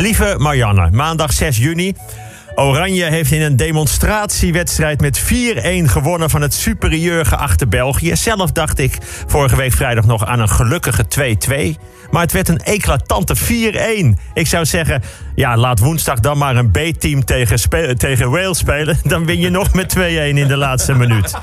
Lieve Marianne, maandag 6 juni. Oranje heeft in een demonstratiewedstrijd met 4-1 gewonnen van het superieur geachte België. Zelf dacht ik vorige week vrijdag nog aan een gelukkige 2-2. Maar het werd een eclatante 4-1. Ik zou zeggen, ja, laat woensdag dan maar een B-team tegen, tegen Wales spelen. Dan win je nog met 2-1 in de laatste minuut.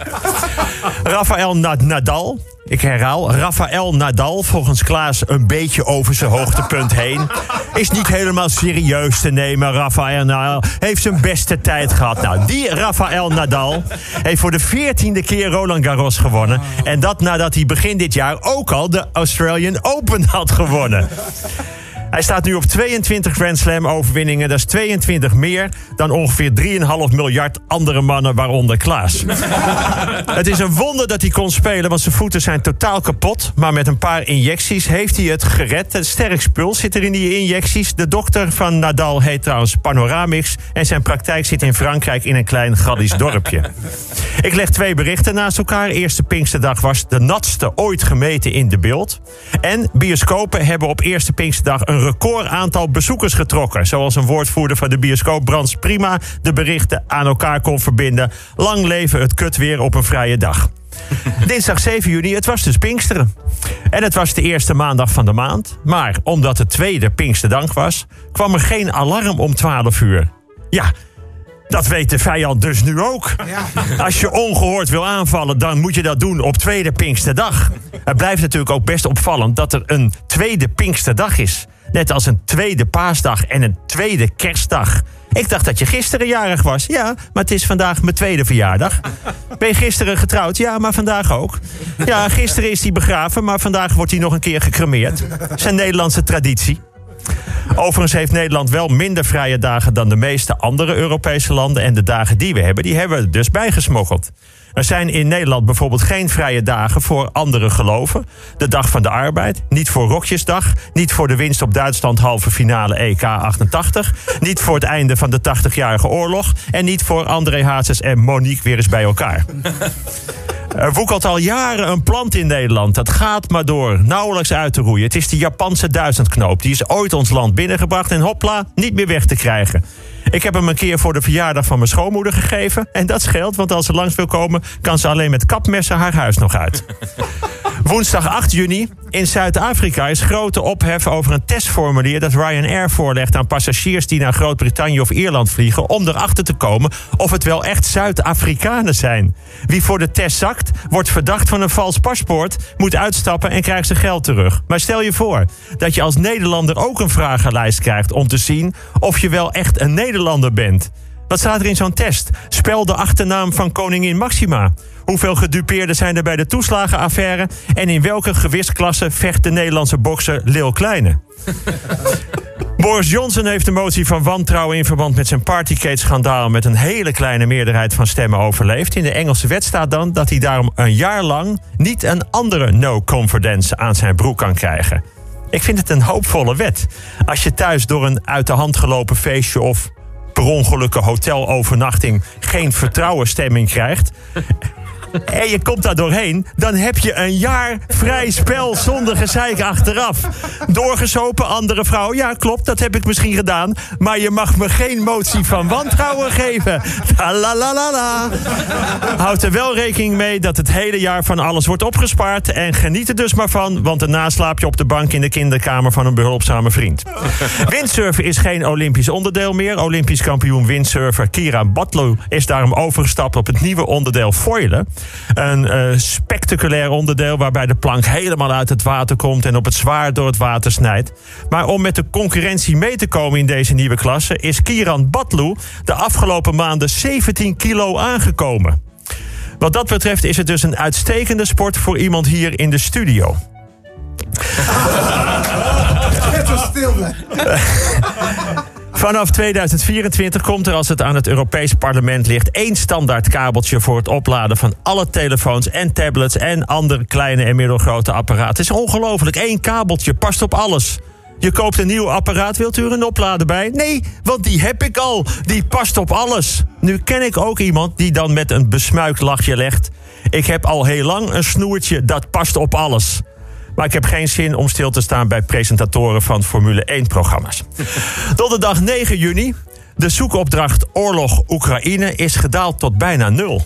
Rafael Na- Nadal. Ik herhaal, Rafael Nadal, volgens Klaas een beetje over zijn hoogtepunt heen. Is niet helemaal serieus te nemen. Rafael Nadal heeft zijn beste tijd gehad. Nou, die Rafael Nadal heeft voor de veertiende keer Roland Garros gewonnen. En dat nadat hij begin dit jaar ook al de Australian Open had gewonnen. Hij staat nu op 22 Grand Slam overwinningen. Dat is 22 meer dan ongeveer 3,5 miljard andere mannen, waaronder Klaas. het is een wonder dat hij kon spelen, want zijn voeten zijn totaal kapot. Maar met een paar injecties heeft hij het gered. Het sterk spul zit er in die injecties. De dokter van Nadal heet trouwens Panoramix. En zijn praktijk zit in Frankrijk in een klein Gallisch dorpje. Ik leg twee berichten naast elkaar. Eerste Pinksterdag was de natste ooit gemeten in de beeld. En bioscopen hebben op Eerste Pinksterdag een record aantal bezoekers getrokken. Zoals een woordvoerder van de bioscoop Brands prima de berichten aan elkaar kon verbinden. Lang leven het kut weer op een vrije dag. Dinsdag 7 juni, het was dus Pinksteren. En het was de eerste maandag van de maand. Maar omdat het tweede Pinksterdank was, kwam er geen alarm om 12 uur. Ja, dat weet de vijand dus nu ook. Als je ongehoord wil aanvallen, dan moet je dat doen op tweede Pinksterdag. Het blijft natuurlijk ook best opvallend dat er een tweede Pinksterdag is. Net als een tweede paasdag en een tweede kerstdag. Ik dacht dat je gisteren jarig was. Ja, maar het is vandaag mijn tweede verjaardag. Ben je gisteren getrouwd? Ja, maar vandaag ook. Ja, gisteren is hij begraven, maar vandaag wordt hij nog een keer gecremeerd. Dat is een Nederlandse traditie. Overigens heeft Nederland wel minder vrije dagen dan de meeste andere Europese landen. En de dagen die we hebben, die hebben we dus bijgesmokkeld. Er zijn in Nederland bijvoorbeeld geen vrije dagen voor andere geloven. De dag van de arbeid, niet voor Rokjesdag, niet voor de winst op Duitsland halve finale EK 88, niet voor het einde van de 80-jarige oorlog en niet voor André Hazes en Monique weer eens bij elkaar. Er woekelt al jaren een plant in Nederland. Dat gaat maar door, nauwelijks uit te roeien. Het is de Japanse duizendknoop. Die is ooit ons land binnengebracht en hopla, niet meer weg te krijgen. Ik heb hem een keer voor de verjaardag van mijn schoonmoeder gegeven. En dat scheelt, want als ze langs wil komen... kan ze alleen met kapmessen haar huis nog uit. Woensdag 8 juni. In Zuid-Afrika is grote ophef over een testformulier dat Ryanair voorlegt aan passagiers die naar Groot-Brittannië of Ierland vliegen. om erachter te komen of het wel echt Zuid-Afrikanen zijn. Wie voor de test zakt, wordt verdacht van een vals paspoort, moet uitstappen en krijgt zijn geld terug. Maar stel je voor dat je als Nederlander ook een vragenlijst krijgt om te zien of je wel echt een Nederlander bent. Wat staat er in zo'n test? Spel de achternaam van koningin Maxima. Hoeveel gedupeerden zijn er bij de toeslagenaffaire? En in welke gewichtsklasse vecht de Nederlandse bokser Lil Kleine? Boris Johnson heeft de motie van wantrouwen in verband met zijn Partygate-schandaal met een hele kleine meerderheid van stemmen overleefd. In de Engelse wet staat dan dat hij daarom een jaar lang niet een andere no-confidence aan zijn broek kan krijgen. Ik vind het een hoopvolle wet. Als je thuis door een uit de hand gelopen feestje of per ongelukke hotelovernachting geen vertrouwenstemming krijgt. En je komt daar doorheen, dan heb je een jaar vrij spel zonder gezeik achteraf. Doorgesopen, andere vrouw. Ja, klopt, dat heb ik misschien gedaan. Maar je mag me geen motie van wantrouwen geven. La la la la la. Houd er wel rekening mee dat het hele jaar van alles wordt opgespaard. En geniet er dus maar van, want daarna slaap je op de bank in de kinderkamer van een behulpzame vriend. Windsurfen is geen Olympisch onderdeel meer. Olympisch kampioen windsurfer Kira Batlo is daarom overgestapt op het nieuwe onderdeel foilen. Een eh, spectaculair onderdeel waarbij de plank helemaal uit het water komt en op het zwaard door het water snijdt. Maar om met de concurrentie mee te komen in deze nieuwe klasse is Kieran Batlu de afgelopen maanden 17 kilo aangekomen. Wat dat betreft is het dus een uitstekende sport voor iemand hier in de studio. Even stil blijven. Vanaf 2024 komt er, als het aan het Europees Parlement ligt, één standaard kabeltje voor het opladen van alle telefoons en tablets en andere kleine en middelgrote apparaten. Het is ongelooflijk. Eén kabeltje past op alles. Je koopt een nieuw apparaat, wilt u er een oplader bij? Nee, want die heb ik al. Die past op alles. Nu ken ik ook iemand die dan met een besmuikt lachje legt. Ik heb al heel lang een snoertje dat past op alles. Maar ik heb geen zin om stil te staan bij presentatoren van Formule 1-programma's. Donderdag 9 juni. De zoekopdracht Oorlog Oekraïne is gedaald tot bijna nul.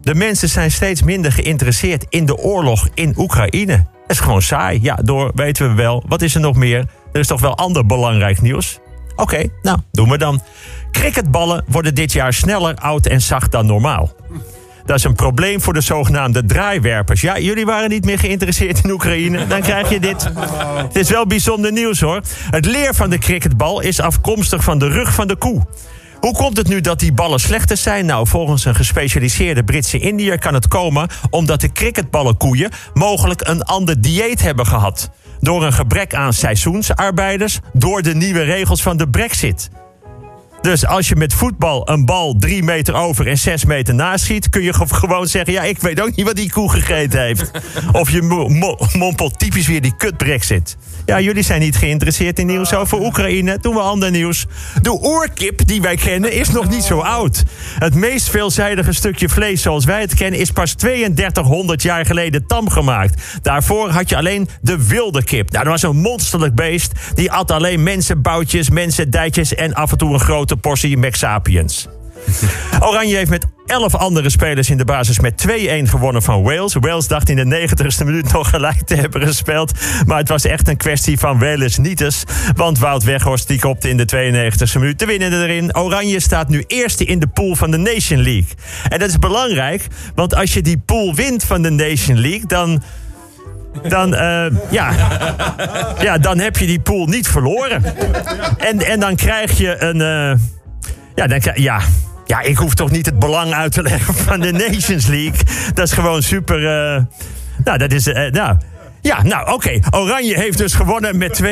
De mensen zijn steeds minder geïnteresseerd in de oorlog in Oekraïne. Het is gewoon saai. Ja, door weten we wel. Wat is er nog meer? Er is toch wel ander belangrijk nieuws? Oké, nou, doen we dan. Cricketballen worden dit jaar sneller, oud en zacht dan normaal. Dat is een probleem voor de zogenaamde draaiwerpers. Ja, jullie waren niet meer geïnteresseerd in Oekraïne. Dan krijg je dit. Het is wel bijzonder nieuws hoor. Het leer van de cricketbal is afkomstig van de rug van de koe. Hoe komt het nu dat die ballen slechter zijn? Nou, volgens een gespecialiseerde Britse Indiër kan het komen omdat de cricketballenkoeien mogelijk een ander dieet hebben gehad. Door een gebrek aan seizoensarbeiders, door de nieuwe regels van de Brexit. Dus als je met voetbal een bal drie meter over en zes meter naast schiet... kun je gewoon zeggen, ja, ik weet ook niet wat die koe gegeten heeft. Of je mompelt typisch weer die kut brexit. Ja, jullie zijn niet geïnteresseerd in nieuws over Oekraïne. Doen we ander nieuws. De oorkip die wij kennen is nog niet zo oud. Het meest veelzijdige stukje vlees zoals wij het kennen... is pas 3200 jaar geleden tam gemaakt. Daarvoor had je alleen de wilde kip. Nou, dat was een monsterlijk beest. Die at alleen mensenboutjes, mensendijtjes... en af en toe een grote portie Mac Sapiens. Oranje heeft met 11 andere spelers in de basis met 2-1 gewonnen van Wales. Wales dacht in de 90ste minuut nog gelijk te hebben gespeeld. Maar het was echt een kwestie van Wales nietes. Want Wout Weghorst die kopte in de 92ste minuut te winnen erin. Oranje staat nu eerste in de pool van de Nation League. En dat is belangrijk, want als je die pool wint van de Nation League... dan dan, uh, ja, ja, dan heb je die pool niet verloren. En, en dan krijg je een. Uh, ja, dan, ja, ja, ik hoef toch niet het belang uit te leggen van de Nations League. Dat is gewoon super. Uh, nou, dat is. Nou. Ja, nou oké. Oranje heeft dus gewonnen met 2-1.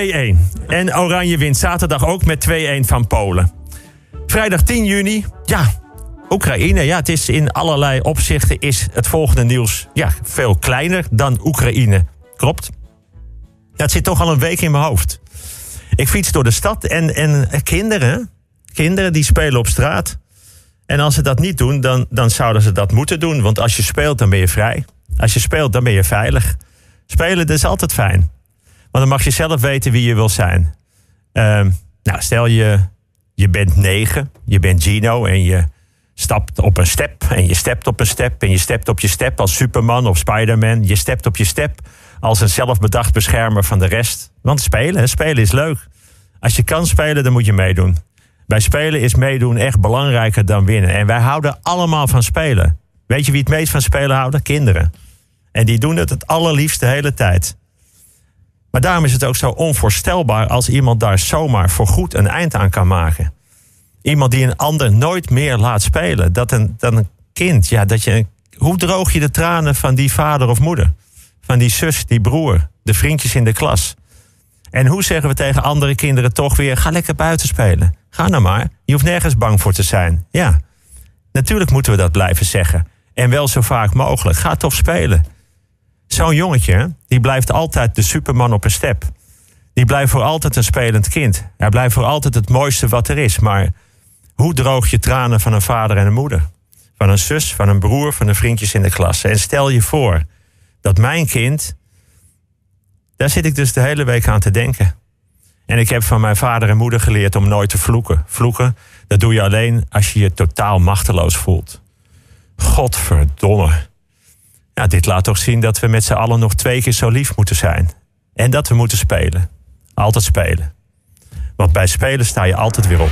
En Oranje wint zaterdag ook met 2-1 van Polen. Vrijdag 10 juni. Ja, Oekraïne. Ja, het is in allerlei opzichten is het volgende nieuws ja, veel kleiner dan Oekraïne. Klopt. Dat zit toch al een week in mijn hoofd. Ik fiets door de stad en, en kinderen, kinderen die spelen op straat. En als ze dat niet doen, dan, dan zouden ze dat moeten doen. Want als je speelt, dan ben je vrij. Als je speelt, dan ben je veilig. Spelen, is altijd fijn. Want dan mag je zelf weten wie je wil zijn. Uh, nou, stel je, je bent negen, je bent Gino en je stapt op een step en je stept op een step en je stept op je step als Superman of Spider-Man. Je stept op je step als een zelfbedacht beschermer van de rest. Want spelen, spelen is leuk. Als je kan spelen, dan moet je meedoen. Bij spelen is meedoen echt belangrijker dan winnen. En wij houden allemaal van spelen. Weet je wie het meest van spelen houden? Kinderen. En die doen het het allerliefst de hele tijd. Maar daarom is het ook zo onvoorstelbaar als iemand daar zomaar voor goed een eind aan kan maken. Iemand die een ander nooit meer laat spelen. Dat een, dat een kind, ja, dat je. Hoe droog je de tranen van die vader of moeder? Van die zus, die broer, de vriendjes in de klas? En hoe zeggen we tegen andere kinderen toch weer: ga lekker buiten spelen? Ga nou maar. Je hoeft nergens bang voor te zijn. Ja, natuurlijk moeten we dat blijven zeggen. En wel zo vaak mogelijk. Ga tof spelen. Zo'n jongetje, die blijft altijd de superman op een step. Die blijft voor altijd een spelend kind. Hij blijft voor altijd het mooiste wat er is. Maar hoe droog je tranen van een vader en een moeder? Van een zus, van een broer, van de vriendjes in de klas. En stel je voor dat mijn kind. Daar zit ik dus de hele week aan te denken. En ik heb van mijn vader en moeder geleerd om nooit te vloeken. Vloeken, dat doe je alleen als je je totaal machteloos voelt. Godverdomme. Ja, dit laat toch zien dat we met z'n allen nog twee keer zo lief moeten zijn. En dat we moeten spelen. Altijd spelen. Want bij spelen sta je altijd weer op.